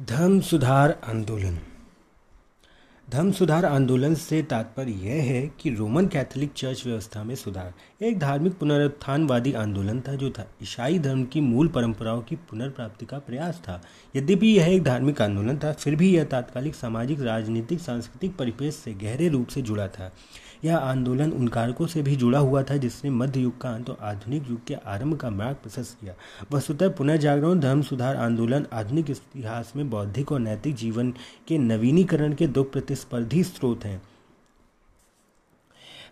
धर्म सुधार आंदोलन। धर्म सुधार आंदोलन से तात्पर्य यह है कि रोमन कैथोलिक चर्च व्यवस्था में सुधार एक धार्मिक पुनरुत्थानवादी आंदोलन था जो था। ईसाई धर्म की मूल परंपराओं की पुनर्प्राप्ति का प्रयास था। यद्यपि यह एक धार्मिक आंदोलन था, फिर भी यह तात्कालिक सामाजिक, राजनीतिक, सांस्कृतिक परिवेश से गहरे रूप से जुड़ा था। यह आंदोलन उन कारकों से भी जुड़ा हुआ था, जिसने मध्य युग का अंत और आधुनिक युग के आरंभ का मार्ग प्रशस्त किया। वस्तुतः पुनर्जागरण, धर्म सुधार आंदोलन, आधुनिक इतिहास में बौद्धिक और नैतिक जीवन के नवीनीकरण के दो प्रतिस्पर्धी स्रोत हैं।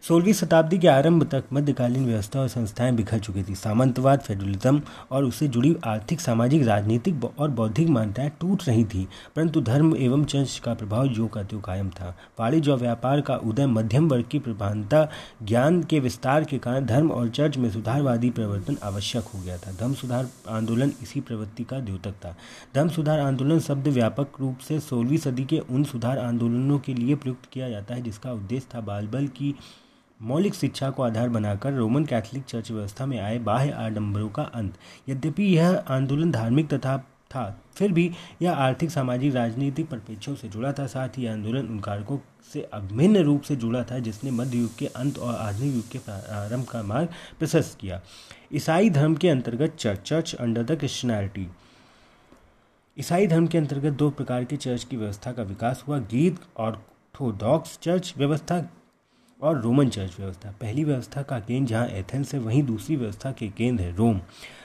सोलहवीं शताब्दी के आरंभ तक मध्यकालीन व्यवस्था और संस्थाएँ बिखर चुकी थी। सामंतवाद, फेडरलिज्म और उससे जुड़ी आर्थिक, सामाजिक, राजनीतिक और बौद्धिक मान्यताएँ टूट रही थी, परंतु धर्म एवं चर्च का प्रभाव जो का त्यो कायम था। वाणिज्य और व्यापार का उदय मध्यम वर्ग की प्रधानता ज्ञान के विस्तार के कारण धर्म और चर्च में सुधारवादी परिवर्तन आवश्यक हो गया था। धर्म सुधार आंदोलन इसी प्रवृत्ति का द्योतक था। धर्म सुधार आंदोलन शब्द व्यापक रूप से सोलहवीं सदी के उन सुधार आंदोलनों के लिए प्रयुक्त किया जाता है जिसका उद्देश्य था बालबल की मौलिक शिक्षा को आधार बनाकर रोमन कैथोलिक चर्च व्यवस्था में आए बाह्य आडंबरों का अंत। यद्यपि यह आंदोलन धार्मिक तथा था, फिर भी यह आर्थिक, सामाजिक, राजनीतिक परिप्रेक्ष्यों से जुड़ा था। साथ ही आंदोलन उन कारकों से अभिन्न रूप से जुड़ा था जिसने मध्य युग के अंत और आधुनिक युग के प्रारंभ का मार्ग प्रशस्त किया। ईसाई धर्म के अंतर्गत church church under the Christianity ईसाई धर्म के अंतर्गत दो प्रकार के चर्च की व्यवस्था का विकास हुआ। गीत और ऑर्थोडॉक्स चर्च व्यवस्था और रोमन चर्च व्यवस्था। पहली व्यवस्था का केंद्र जहाँ एथेंस है, वहीं दूसरी व्यवस्था के केंद्र है, रोम।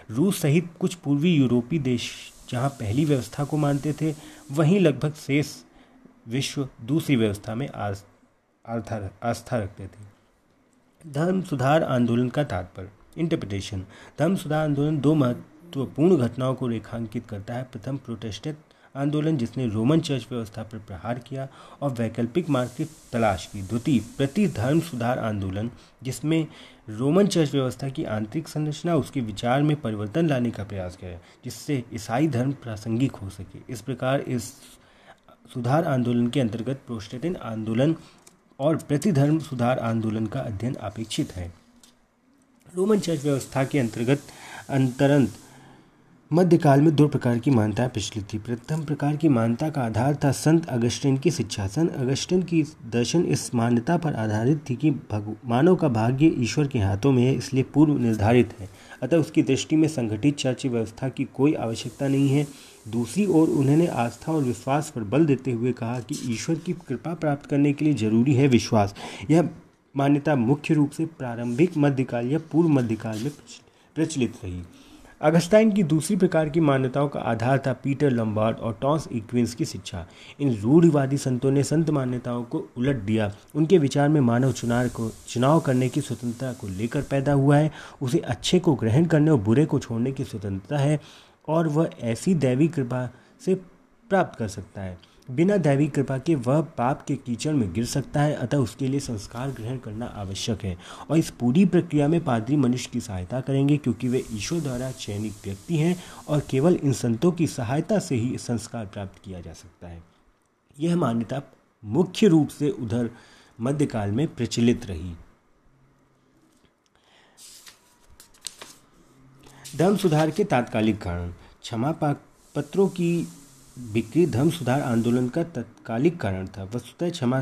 रूस सहित कुछ पूर्वी यूरोपीय देश जहाँ पहली व्यवस्था को मानते थे, वहीं लगभग शेष विश्व दूसरी व्यवस्था में आस्था रखते थे। धर्म सुधार आंदोलन का तात्पर्य। इंटरप्रिटेशन धर्म सुधार आंदोलन दो महत्वपूर्ण घटनाओं को रेखांकित करता है। प्रथम प्रोटेस्टेंट आंदोलन, जिसने रोमन चर्च व्यवस्था पर प्रहार किया और वैकल्पिक मार्ग की तलाश की। द्वितीय प्रति धर्म सुधार आंदोलन, जिसमें रोमन चर्च व्यवस्था की आंतरिक संरचना, उसके विचार में परिवर्तन लाने का प्रयास किया, जिससे ईसाई धर्म प्रासंगिक हो सके। इस प्रकार इस सुधार आंदोलन के अंतर्गत प्रोस्टेटिन आंदोलन और प्रतिधर्म सुधार आंदोलन का अध्ययन अपेक्षित है। रोमन चर्च व्यवस्था के अंतर्गत अंतरंत मध्यकाल में दो प्रकार की मान्यताएँ प्रचलित थी। प्रथम प्रकार की मान्यता का आधार था संत अगस्टिन की शिक्षा। संत अगस्टिन की दर्शन इस मान्यता पर आधारित थी कि मानव का भाग्य ईश्वर के हाथों में है, इसलिए पूर्व निर्धारित है। अतः उसकी दृष्टि में संगठित चर्च व्यवस्था की कोई आवश्यकता नहीं है। दूसरी ओर उन्होंने आस्था और विश्वास पर बल देते हुए कहा कि ईश्वर की कृपा प्राप्त करने के लिए ज़रूरी है विश्वास। यह मान्यता मुख्य रूप से प्रारंभिक मध्यकाल या पूर्व मध्यकाल में प्रचलित रही। अगस्टाइन की दूसरी प्रकार की मान्यताओं का आधार था पीटर लम्बार्ड और टॉस इक्विंस की शिक्षा। इन रूढ़िवादी संतों ने संत मान्यताओं को उलट दिया। उनके विचार में मानव चुनाव को, चुनाव करने की स्वतंत्रता को लेकर पैदा हुआ है। उसे अच्छे को ग्रहण करने और बुरे को छोड़ने की स्वतंत्रता है और वह ऐसी दैवी कृपा से प्राप्त कर सकता है। बिना दैवी कृपा के वह पाप के कीचड़ में गिर सकता है, अतः उसके लिए संस्कार ग्रहण करना आवश्यक है। और इस पूरी प्रक्रिया में पादरी मनुष्य की सहायता करेंगे, क्योंकि वे ईश्वर द्वारा चयनित व्यक्ति हैं और केवल इन संतों की सहायता से ही संस्कार प्राप्त किया जा सकता है। यह मान्यता मुख्य रूप से उधर मध्यकाल में प्रचलित रही। धर्म सुधार के तात्कालिक कारण। क्षमा पत्रों की बिक्री धर्म सुधार आंदोलन का तत्कालिक कारण था। वस्तुतः क्षमा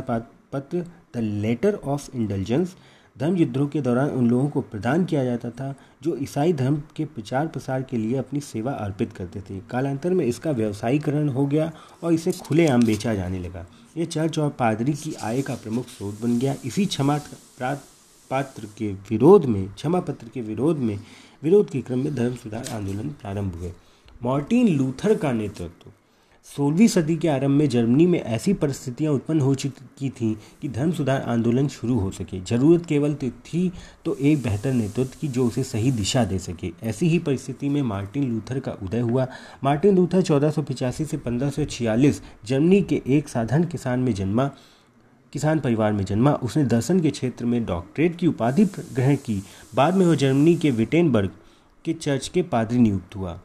पत्र, द लेटर ऑफ़ इंटेलिजेंस, धर्म युद्धों के दौरान उन लोगों को प्रदान किया जाता था, जो ईसाई धर्म के प्रचार प्रसार के लिए अपनी सेवा अर्पित करते थे। कालांतर में इसका व्यवसायीकरण हो गया और इसे खुलेआम बेचा जाने लगा। यह चर्च और पादरी की आय का प्रमुख स्रोत बन गया। इसी क्षमा पात्र के विरोध में, क्षमा पत्र के विरोध में, विरोध के क्रम में धर्म सुधार आंदोलन प्रारंभ हुए। मार्टिन लूथर का नेतृत्व सोलहवीं सदी के आरंभ में जर्मनी में ऐसी परिस्थितियाँ उत्पन्न हो चुकी थीं कि धर्म सुधार आंदोलन शुरू हो सके। ज़रूरत केवल तो थी तो एक बेहतर नेतृत्व की जो उसे सही दिशा दे सके। ऐसी ही परिस्थिति में मार्टिन लूथर का उदय हुआ। मार्टिन लूथर चौदह से पंद्रह जर्मनी के एक साधारण किसान में जन्मा, किसान परिवार में जन्मा। उसने दर्शन के क्षेत्र में डॉक्टरेट की उपाधि ग्रहण की। बाद में वह जर्मनी के विटेनबर्ग के चर्च के पादरी नियुक्त हुआ।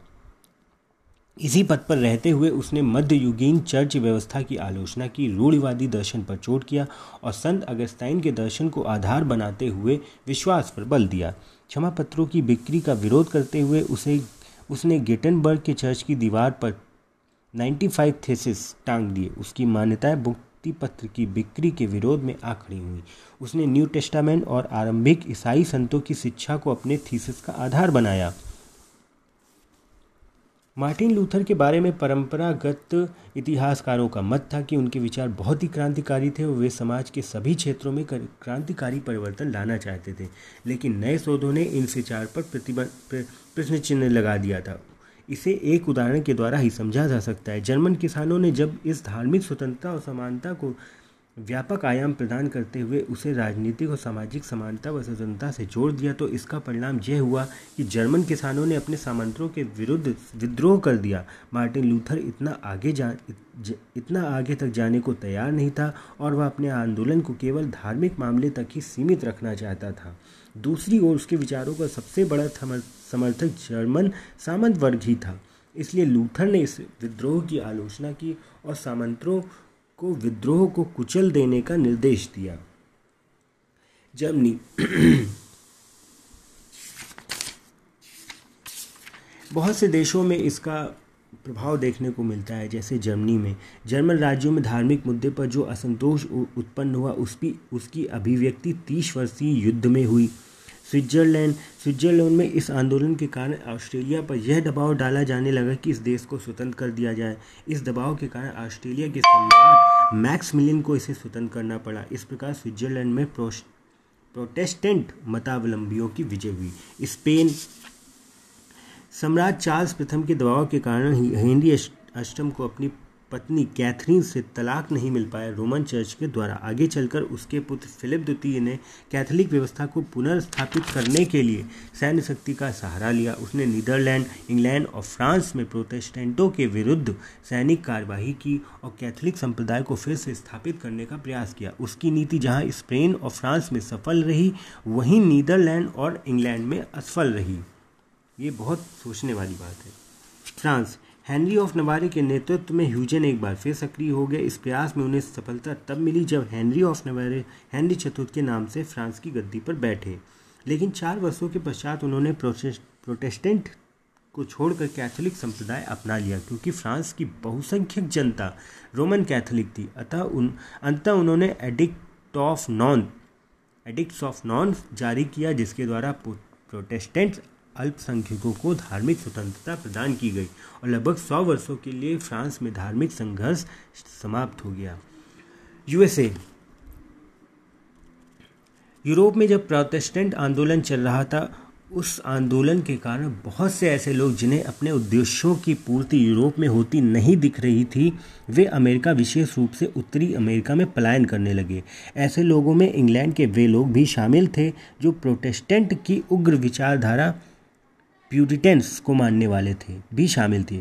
इसी पद पर रहते हुए उसने मध्ययुगीन चर्च व्यवस्था की आलोचना की, रूढ़िवादी दर्शन पर चोट किया और संत अगस्ताइन के दर्शन को आधार बनाते हुए विश्वास पर बल दिया। क्षमा पत्रों की बिक्री का विरोध करते हुए उसे, उसने गेटनबर्ग के चर्च की दीवार पर 95 थेसिस टांग दिए। उसकी मान्यताएँ मुक्ति पत्र की बिक्री के विरोध में आ खड़ी हुई। उसने न्यू टेस्टामेंट और आरंभिक ईसाई संतों की शिक्षा को अपने थीसिस का आधार बनाया। मार्टिन लूथर के बारे में परंपरागत इतिहासकारों का मत था कि उनके विचार बहुत ही क्रांतिकारी थे और वे समाज के सभी क्षेत्रों में क्रांतिकारी परिवर्तन लाना चाहते थे। लेकिन नए शोधों ने इन विचार पर प्रतिबंध प्रश्न चिन्ह लगा दिया था। इसे एक उदाहरण के द्वारा ही समझा जा सकता है। जर्मन किसानों ने जब इस धार्मिक स्वतंत्रता और समानता को व्यापक आयाम प्रदान करते हुए उसे राजनीतिक और सामाजिक समानता व स्वतंत्रता से जोड़ दिया तो इसका परिणाम यह हुआ कि जर्मन किसानों ने अपने सामंतों के विरुद्ध विद्रोह कर दिया। मार्टिन लूथर इतना आगे जा इतना आगे तक जाने को तैयार नहीं था और वह अपने आंदोलन को केवल धार्मिक मामले तक ही सीमित रखना चाहता था। दूसरी ओर उसके विचारों का सबसे बड़ा समर्थक जर्मन सामंत वर्ग ही था। इसलिए लूथर ने इस विद्रोह की आलोचना की और सामंतों को विद्रोह को कुचल देने का निर्देश दिया। जर्मनी। बहुत से देशों में इसका प्रभाव देखने को मिलता है, जैसे जर्मनी में। जर्मन राज्यों में धार्मिक मुद्दे पर जो असंतोष उत्पन्न हुआ उसकी उसकी अभिव्यक्ति तीस वर्षीय युद्ध में हुई। स्विट्जरलैंड स्विट्जरलैंड में इस आंदोलन के कारण ऑस्ट्रेलिया पर यह दबाव डाला जाने लगा कि इस देश को स्वतंत्र कर दिया जाए। इस दबाव के कारण ऑस्ट्रेलिया के सम्राट मैक्स मिलियन को इसे स्वतंत्र करना पड़ा। इस प्रकार स्विट्जरलैंड में प्रोटेस्टेंट मतावलंबियों की विजय हुई। स्पेन सम्राट चार्ल्स प्रथम के दबाव के कारण हेनरी अष्टम को अपनी पत्नी कैथरीन से तलाक नहीं मिल पाया रोमन चर्च के द्वारा आगे चलकर उसके पुत्र फिलिप द्वितीय ने कैथोलिक व्यवस्था को पुनर्स्थापित करने के लिए सैन्य शक्ति का सहारा लिया। उसने नीदरलैंड, इंग्लैंड और फ्रांस में प्रोटेस्टेंटों के विरुद्ध सैनिक कार्यवाही की और कैथोलिक संप्रदाय को फिर से स्थापित करने का प्रयास किया। उसकी नीति जहाँ स्पेन और फ्रांस में सफल रही, वहीं नीदरलैंड और इंग्लैंड में असफल रही। ये बहुत सोचने वाली बात है। फ्रांस हेनरी ऑफ़ नवारे के नेतृत्व में ह्यूजन एक बार फिर सक्रिय हो गए इस प्रयास में उन्हें सफलता तब मिली जब हेनरी ऑफ़ नवारे, हेनरी चतुर्थ के नाम से फ्रांस की गद्दी पर बैठे। लेकिन चार वर्षों के पश्चात उन्होंने प्रोटेस्टेंट को छोड़कर कैथोलिक संप्रदाय अपना लिया, क्योंकि फ्रांस की बहुसंख्यक जनता रोमन कैथोलिक थी। अतः उन अंतः उन्होंने एडिक्ट ऑफ़ नॉन, एडिक्ट्स ऑफ़ नॉन जारी किया, जिसके द्वारा प्रोटेस्टेंट अल्पसंख्यकों को धार्मिक स्वतंत्रता प्रदान की गई और लगभग सौ वर्षों के लिए फ्रांस में धार्मिक संघर्ष समाप्त हो गया। यूएसए। यूरोप में जब प्रोटेस्टेंट आंदोलन चल रहा था, उस आंदोलन के कारण बहुत से ऐसे लोग जिन्हें अपने उद्देश्यों की पूर्ति यूरोप में होती नहीं दिख रही थी, वे अमेरिका विशेष रूप से उत्तरी अमेरिका में पलायन करने लगे। ऐसे लोगों में इंग्लैंड के वे लोग भी शामिल थे जो प्रोटेस्टेंट की उग्र विचारधारा प्यूरिटेंस को मानने वाले थे भी शामिल थे।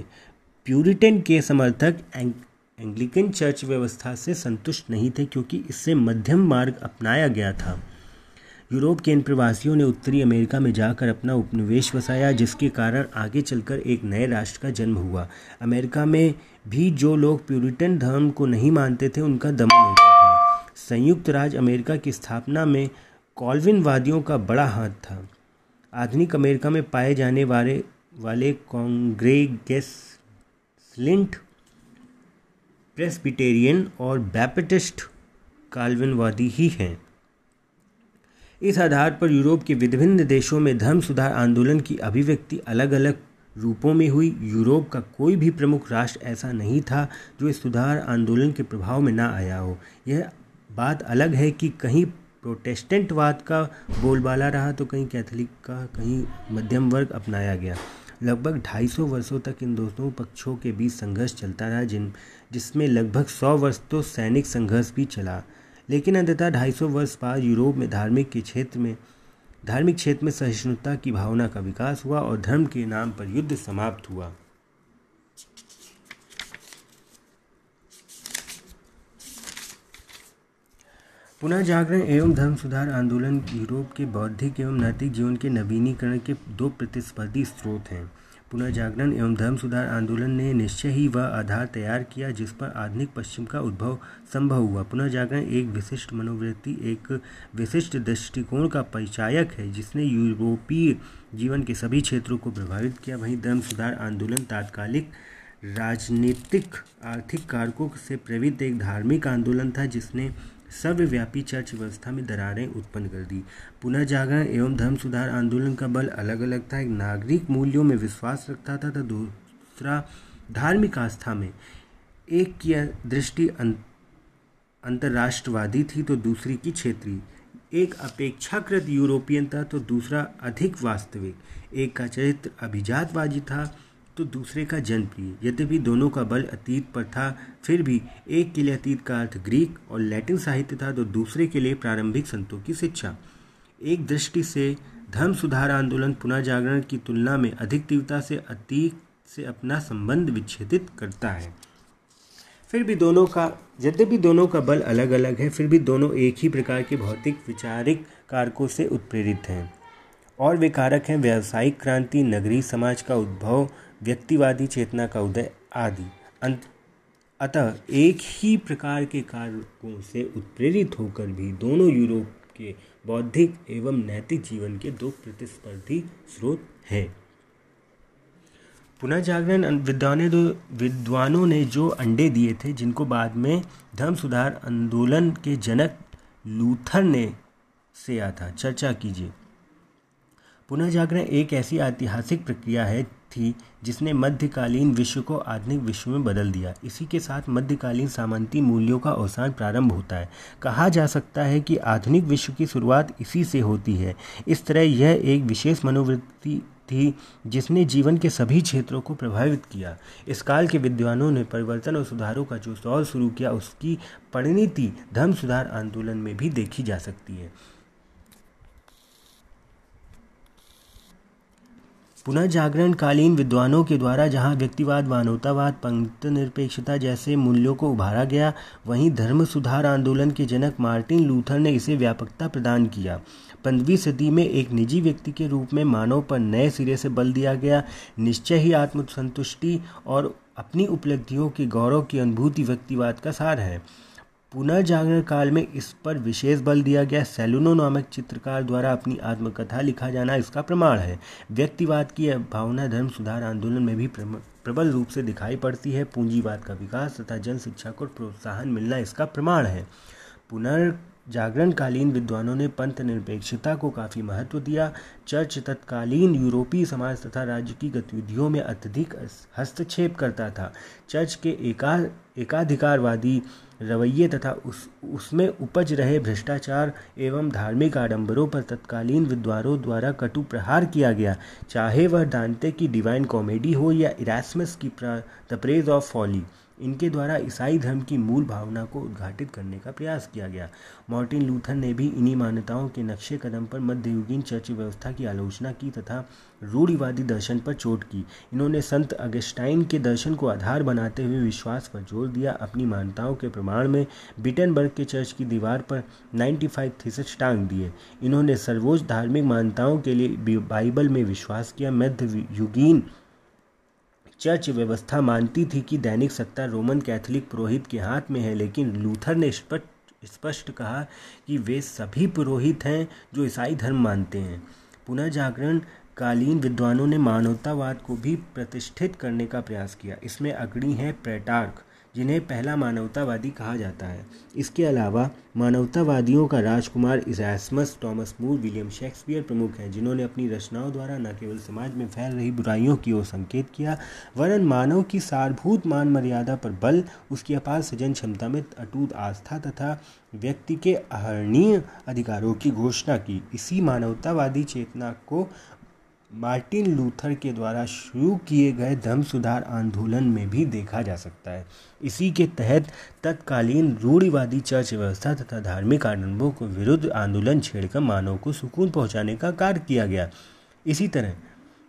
प्यूरिटन के समर्थक एंग, एंग्लिकन चर्च व्यवस्था से संतुष्ट नहीं थे क्योंकि इससे मध्यम मार्ग अपनाया गया था। यूरोप के इन प्रवासियों ने उत्तरी अमेरिका में जाकर अपना उपनिवेश बसाया जिसके कारण आगे चलकर एक नए राष्ट्र का जन्म हुआ। अमेरिका में भी जो लोग प्यूरिटन धर्म को नहीं मानते थे उनका दमन होता था। संयुक्त राज्य अमेरिका की स्थापना में कॉल्विनवादियों का बड़ा हाथ था। आधुनिक अमेरिका में पाए जाने वाले वाले कॉन्ग्रेगेसलिंट प्रेसबिटेरियन और बैपटिस्ट काल्विनवादी ही हैं। इस आधार पर यूरोप के विभिन्न देशों में धर्म सुधार आंदोलन की अभिव्यक्ति अलग अलग रूपों में हुई। यूरोप का कोई भी प्रमुख राष्ट्र ऐसा नहीं था जो इस सुधार आंदोलन के प्रभाव में ना आया हो। यह बात अलग है कि कहीं प्रोटेस्टेंटवाद का बोलबाला रहा तो कहीं कैथोलिक का कहीं मध्यम वर्ग अपनाया गया। लगभग 250 वर्षों तक इन दोनों पक्षों के बीच संघर्ष चलता रहा, जिन, जिसमें लगभग 100 वर्ष तो सैनिक संघर्ष भी चला। लेकिन अंततः 250 वर्ष बाद यूरोप में धार्मिक के क्षेत्र में, धार्मिक क्षेत्र में सहिष्णुता की भावना का विकास हुआ और धर्म के नाम पर युद्ध समाप्त हुआ। पुनः जागरण एवं धर्म सुधार आंदोलन यूरोप के बौद्धिक एवं नैतिक जीवन के नवीनीकरण के दो प्रतिस्पर्धी स्रोत हैं। पुनः जागरण एवं धर्म सुधार आंदोलन ने निश्चय ही वह आधार तैयार किया जिस पर आधुनिक पश्चिम का उद्भव संभव हुआ। पुनः जागरण एक विशिष्ट मनोवृत्ति, एक विशिष्ट दृष्टिकोण का परिचायक है जिसने यूरोपीय जीवन के सभी क्षेत्रों को प्रभावित किया। वहीं धर्म सुधार आंदोलन तात्कालिक राजनीतिक आर्थिक कारकों से प्रेरित एक धार्मिक आंदोलन था जिसने सर्वव्यापी चर्च व्यवस्था में दरारें उत्पन्न कर दी। पुनः जागरण एवं धर्म सुधार आंदोलन का बल अलग अलग था। एक नागरिक मूल्यों में विश्वास रखता था तो दूसरा धार्मिक आस्था में एक की दृष्टि अंतर्राष्ट्रवादी थी तो दूसरी की क्षेत्रीय एक अपेक्षाकृत यूरोपियन था तो दूसरा अधिक वास्तविक। एक का चरित्र अभिजातवादी था तो दूसरे का जनप्रिय यद्यपि दोनों का बल अतीत पर था, फिर भी एक के लिए अतीत का अर्थ ग्रीक और लैटिन साहित्य था तो दूसरे के लिए प्रारंभिक संतों की शिक्षा। एक दृष्टि से धर्म सुधार आंदोलन पुनः जागरण की तुलना में अधिक तीव्रता से अतीत से अपना संबंध विच्छेदित करता है। फिर भी दोनों का, यद्यपि दोनों का बल अलग अलग है, फिर भी दोनों एक ही प्रकार के भौतिक, विचारिक कारकों से उत्प्रेरित हैं। और वे कारक हैं व्यावसायिक क्रांति, नगरीय समाज का उद्भव, व्यक्तिवादी चेतना का उदय आदि। अतः एक ही प्रकार के कारकों से उत्प्रेरित होकर भी दोनों यूरोप के बौद्धिक एवं नैतिक जीवन के दो प्रतिस्पर्धी स्रोत हैं। पुनः जागरण विद्वानों विद्वानों ने जो अंडे दिए थे, जिनको बाद में धर्म सुधार आंदोलन के जनक लूथर ने से आता चर्चा कीजिए। पुनः जागरण एक ऐसी ऐतिहासिक प्रक्रिया है, थी, जिसने मध्यकालीन विश्व को आधुनिक विश्व में बदल दिया। इसी के साथ मध्यकालीन सामंती मूल्यों का अवसान प्रारंभ होता है। कहा जा सकता है कि आधुनिक विश्व की शुरुआत इसी से होती है। इस तरह यह एक विशेष मनोवृत्ति थी, जिसने जीवन के सभी क्षेत्रों को प्रभावित किया। इस काल के विद्वानों ने परिवर्तन और सुधारों का जो दौर शुरू किया, उसकी परिणति धर्म सुधार आंदोलन में भी देखी जा सकती है। पुनः जागरण कालीन विद्वानों के द्वारा जहाँ व्यक्तिवाद, मानवतावाद पंक्त निरपेक्षता जैसे मूल्यों को उभारा गया, वहीं धर्म सुधार आंदोलन के जनक मार्टिन लूथर ने इसे व्यापकता प्रदान किया। पंद्रहवीं सदी में एक निजी व्यक्ति के रूप में मानव पर नए सिरे से बल दिया गया। निश्चय ही आत्मसंतुष्टि और अपनी उपलब्धियों के गौरव की अनुभूति व्यक्तिवाद का सार है। पुनर्जागरण काल में इस पर विशेष बल दिया गया। सेलुनो नामक चित्रकार द्वारा अपनी आत्मकथा लिखा जाना इसका प्रमाण है। व्यक्तिवाद की भावना धर्म सुधार आंदोलन में भी प्रबल रूप से दिखाई पड़ती है। पूंजीवाद का विकास तथा जन शिक्षा को प्रोत्साहन मिलना इसका प्रमाण है। पुनर् जागरणकालीन विद्वानों ने पंथ निरपेक्षता को काफ़ी महत्व दिया। चर्च तत्कालीन यूरोपीय समाज तथा राज्य की गतिविधियों में अत्यधिक हस्तक्षेप करता था। चर्च के एका, एकाधिकारवादी रवैये तथा उस, उसमें उपज रहे भ्रष्टाचार एवं धार्मिक आडंबरों पर तत्कालीन विद्वारों द्वारा कटु प्रहार किया गया। चाहे वह दांते की डिवाइन कॉमेडी हो या इरासमस की द प्रेज ऑफ़ फॉली। इनके द्वारा ईसाई धर्म की मूल भावना को उद्घाटित करने का प्रयास किया गया। मार्टिन लूथर ने भी इन्हीं मान्यताओं के नक्शे कदम पर मध्ययुगीन चर्च व्यवस्था की आलोचना की तथा रूढ़िवादी दर्शन पर चोट की। इन्होंने संत अगस्टाइन के दर्शन को आधार बनाते हुए विश्वास पर ज़ोर दिया। अपनी मान्यताओं के प्रमाण में बिटनबर्ग के चर्च की दीवार पर 95 थीसस टांग दिए। इन्होंने सर्वोच्च धार्मिक मान्यताओं के लिए बाइबल में विश्वास किया। मध्य युगीन चर्च व्यवस्था मानती थी कि दैनिक सत्ता रोमन कैथोलिक पुरोहित के हाथ में है, लेकिन लूथर ने स्पष्ट स्पष्ट कहा कि वे सभी पुरोहित हैं जो ईसाई धर्म मानते हैं। पुनः जागरण कालीन विद्वानों ने मानवतावाद को भी प्रतिष्ठित करने का प्रयास किया। इसमें अग्रणी है प्रेटार्क। जिन्हें पहला मानवतावादी कहा जाता है। इसके अलावा, मानवतावादियों का राजकुमार Erasmus Thomas More, William Shakespeare प्रमुख हैं, जिन्होंने अपनी रचनाओं द्वारा न केवल समाज में फैल रही बुराइयों की ओर संकेत किया, वरन मानव की सारभूत मान मर्यादा पर बल, उसकी अपार सृजन क्षमता में अटूट आस्था तथा व्यक्ति के अहरणीय अधिकारों की घोषणा की। इसी मानवतावादी चेतना को मार्टिन लूथर के द्वारा शुरू किए गए धर्म सुधार आंदोलन में भी देखा जा सकता है। इसी के तहत तत्कालीन रूढ़िवादी चर्च व्यवस्था तथा धार्मिक आडंबों को विरुद्ध आंदोलन छेड़कर मानव को सुकून पहुँचाने का कार्य किया गया। इसी तरह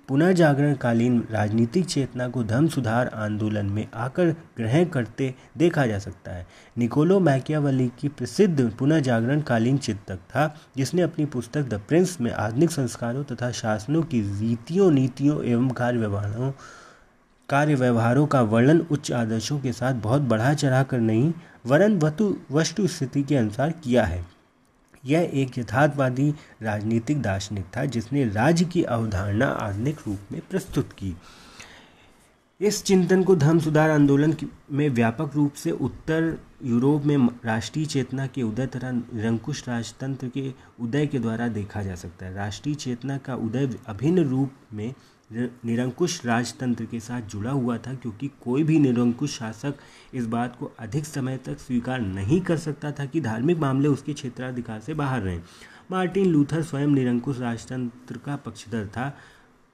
पुनर्जागरणकालीन राजनीतिक चेतना को धर्म सुधार आंदोलन में आकर ग्रहण करते देखा जा सकता है। निकोलो मैकियावली की प्रसिद्ध पुनर्जागरणकालीन चिंतक था, जिसने अपनी पुस्तक द प्रिंस में आधुनिक संस्कारों तथा शासनों की रीतियों, नीतियों एवं कार्य व्यवहारों कार्य व्यवहारों का वर्णन उच्च आदर्शों के साथ बहुत बढ़ा चढ़ा कर नहीं, वरन वतु वस्तु स्थिति के अनुसार किया है। यह एक यथार्थवादी राजनीतिक दार्शनिक था जिसने राज्य की अवधारणा आधुनिक रूप में प्रस्तुत की। इस चिंतन को धर्म सुधार आंदोलन में व्यापक रूप से उत्तर यूरोप में राष्ट्रीय चेतना के उदय तथा निरंकुश राजतंत्र के उदय के द्वारा देखा जा सकता है। राष्ट्रीय चेतना का उदय अभिन्न रूप में निरंकुश राजतंत्र के साथ जुड़ा हुआ था क्योंकि कोई भी निरंकुश शासक इस बात को अधिक समय तक स्वीकार नहीं कर सकता था कि धार्मिक मामले उसके क्षेत्राधिकार से बाहर रहें। मार्टिन लूथर स्वयं निरंकुश राजतंत्र का पक्षधर था।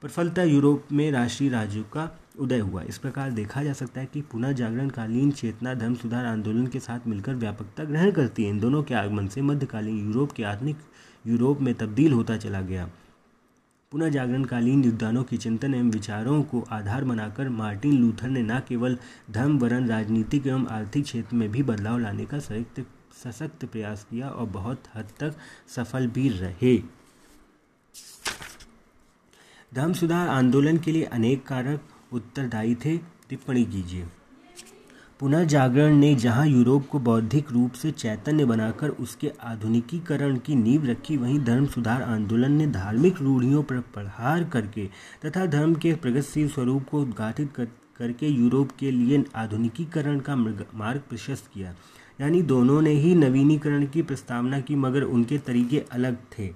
प्रफलता यूरोप में राष्ट्रीय राज्यों का उदय हुआ। इस प्रकार देखा जा सकता है कि पुनः जागरणकालीन चेतना धर्म सुधार आंदोलन के साथ मिलकर व्यापकता ग्रहण करती है। इन दोनों के आगमन से मध्यकालीन यूरोप के आधुनिक यूरोप में तब्दील होता चला गया। पुनः जागरणकालीन युद्धानों की चिंतन एवं विचारों को आधार बनाकर मार्टिन लूथर ने न केवल धर्म वरण राजनीतिक एवं आर्थिक क्षेत्र में भी बदलाव लाने का संयुक्त सशक्त प्रयास किया और बहुत हद तक सफल भी रहे। धर्म सुधार आंदोलन के लिए अनेक कारक उत्तरदायी थे। टिप्पणी कीजिए। पुनर्जागरण ने जहाँ यूरोप को बौद्धिक रूप से चैतन्य बनाकर उसके आधुनिकीकरण की नींव रखी वहीं धर्म सुधार आंदोलन ने धार्मिक रूढ़ियों पर प्रहार करके तथा धर्म के प्रगतिशील स्वरूप को उद्घाटित कर, करके यूरोप के लिए आधुनिकीकरण का मार्ग प्रशस्त किया। यानी दोनों ने ही नवीनीकरण की प्रस्तावना की मगर उनके तरीके अलग थे।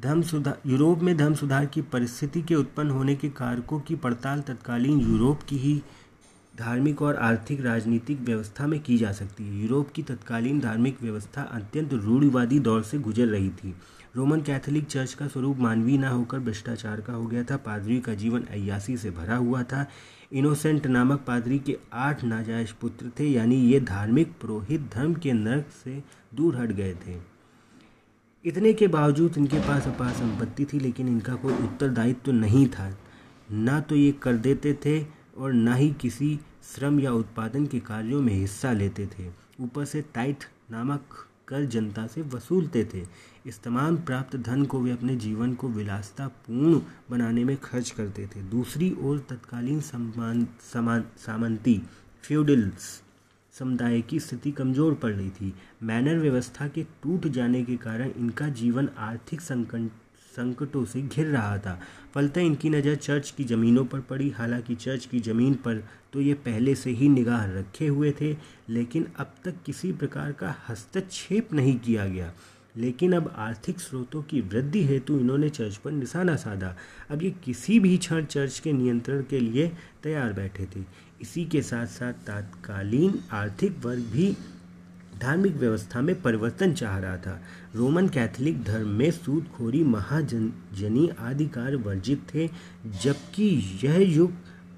धर्म सुधार यूरोप में धर्म सुधार की परिस्थिति के उत्पन्न होने के कारकों की पड़ताल तत्कालीन यूरोप की ही धार्मिक और आर्थिक राजनीतिक व्यवस्था में की जा सकती है। यूरोप की तत्कालीन धार्मिक व्यवस्था अत्यंत रूढ़िवादी दौर से गुजर रही थी। रोमन कैथोलिक चर्च का स्वरूप मानवीय ना होकर भ्रष्टाचार का हो गया था। पादरी का जीवन अयासी से भरा हुआ था। इनोसेंट नामक पादरी के आठ नाजायज पुत्र थे, यानी ये धार्मिक पुरोहित धर्म के नर्क से दूर हट गए थे। इतने के बावजूद इनके पास अपार संपत्ति थी, लेकिन इनका कोई उत्तरदायित्व तो नहीं था। ना तो ये कर देते थे और ना ही किसी श्रम या उत्पादन के कार्यों में हिस्सा लेते थे। ऊपर से टाइट नामक कर जनता से वसूलते थे। इस तमाम प्राप्त धन को वे अपने जीवन को विलासतापूर्ण बनाने में खर्च करते थे। दूसरी ओर तत्कालीन समान समान, सामंती, फ्यूडल्स समुदाय की स्थिति कमज़ोर पड़ रही थी। मैनर व्यवस्था के टूट जाने के कारण इनका जीवन आर्थिक संकट संकटों से घिर रहा था। फलतः इनकी नज़र चर्च की ज़मीनों पर पड़ी। हालाँकि चर्च की ज़मीन पर तो ये पहले से ही निगाह रखे हुए थे, लेकिन अब तक किसी प्रकार का हस्तक्षेप नहीं किया गया। लेकिन अब आर्थिक स्रोतों की वृद्धि हेतु इन्होंने चर्च पर निशाना साधा। अब ये किसी भी क्षण चर्च के नियंत्रण के लिए तैयार बैठे थे। इसी के साथ साथ तात्कालीन आर्थिक वर्ग भी धार्मिक व्यवस्था में परिवर्तन चाह रहा था। रोमन कैथोलिक धर्म में सूदखोरी महाजन जनी आदि कार्य वर्जित थे, जबकि यह युग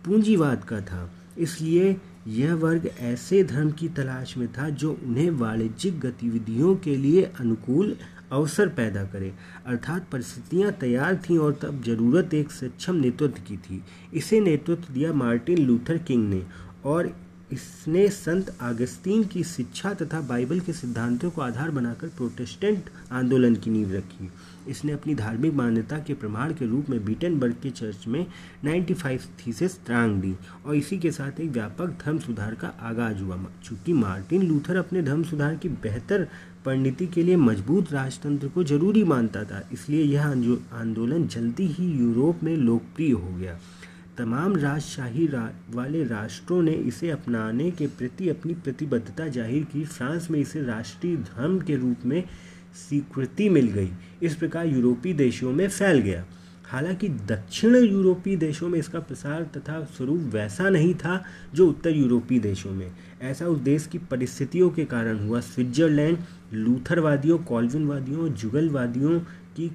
पूंजीवाद का था। इसलिए यह वर्ग ऐसे धर्म की तलाश में था जो उन्हें वाणिज्यिक गतिविधियों के लिए अनुकूल अवसर पैदा करे। अर्थात परिस्थितियाँ तैयार थीं और तब ज़रूरत एक सक्षम नेतृत्व की थी। इसे नेतृत्व दिया मार्टिन लूथर किंग ने और इसने संत अगस्तीन की शिक्षा तथा बाइबल के सिद्धांतों को आधार बनाकर प्रोटेस्टेंट आंदोलन की नींव रखी। इसने अपनी धार्मिक मान्यता के प्रमाण के रूप में बीटनबर्ग के चर्च में 95 थीसिस त्रांग दी और इसी के साथ एक व्यापक धर्म सुधार का आगाज़ हुआ। चूँकि मार्टिन लूथर अपने धर्म सुधार की बेहतर परिणति के लिए मज़बूत राजतंत्र को ज़रूरी मानता था, इसलिए यह आंदोलन जल्दी ही यूरोप में लोकप्रिय हो गया। तमाम राजशाही रा, वाले राष्ट्रों ने इसे अपनाने के प्रति अपनी प्रतिबद्धता ज़ाहिर की। फ्रांस में इसे राष्ट्रीय धर्म के रूप में स्वीकृति मिल गई। इस प्रकार यूरोपीय देशों में फैल गया। हालाँकि दक्षिण यूरोपीय देशों में इसका प्रसार तथा स्वरूप वैसा नहीं था जो उत्तर यूरोपीय देशों में। ऐसा उस देश की परिस्थितियों के कारण हुआ। स्विट्जरलैंड लूथरवादियों कॉल्विनवादियों जुगलवादियों की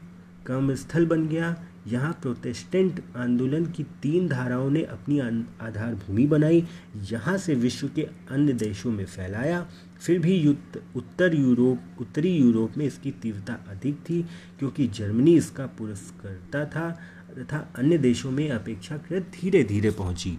कम स्थल बन गया। यहाँ प्रोटेस्टेंट आंदोलन की तीन धाराओं ने अपनी आधारभूमि बनाई, यहाँ से विश्व के अन्य देशों में फैलाया। फिर भी उत्तर यूरोप, उत्तरी यूरोप में इसकी तीव्रता अधिक थी, क्योंकि जर्मनी इसका पुरस्कर्ता था, तथा अन्य देशों में अपेक्षाकृत धीरे धीरे पहुँची।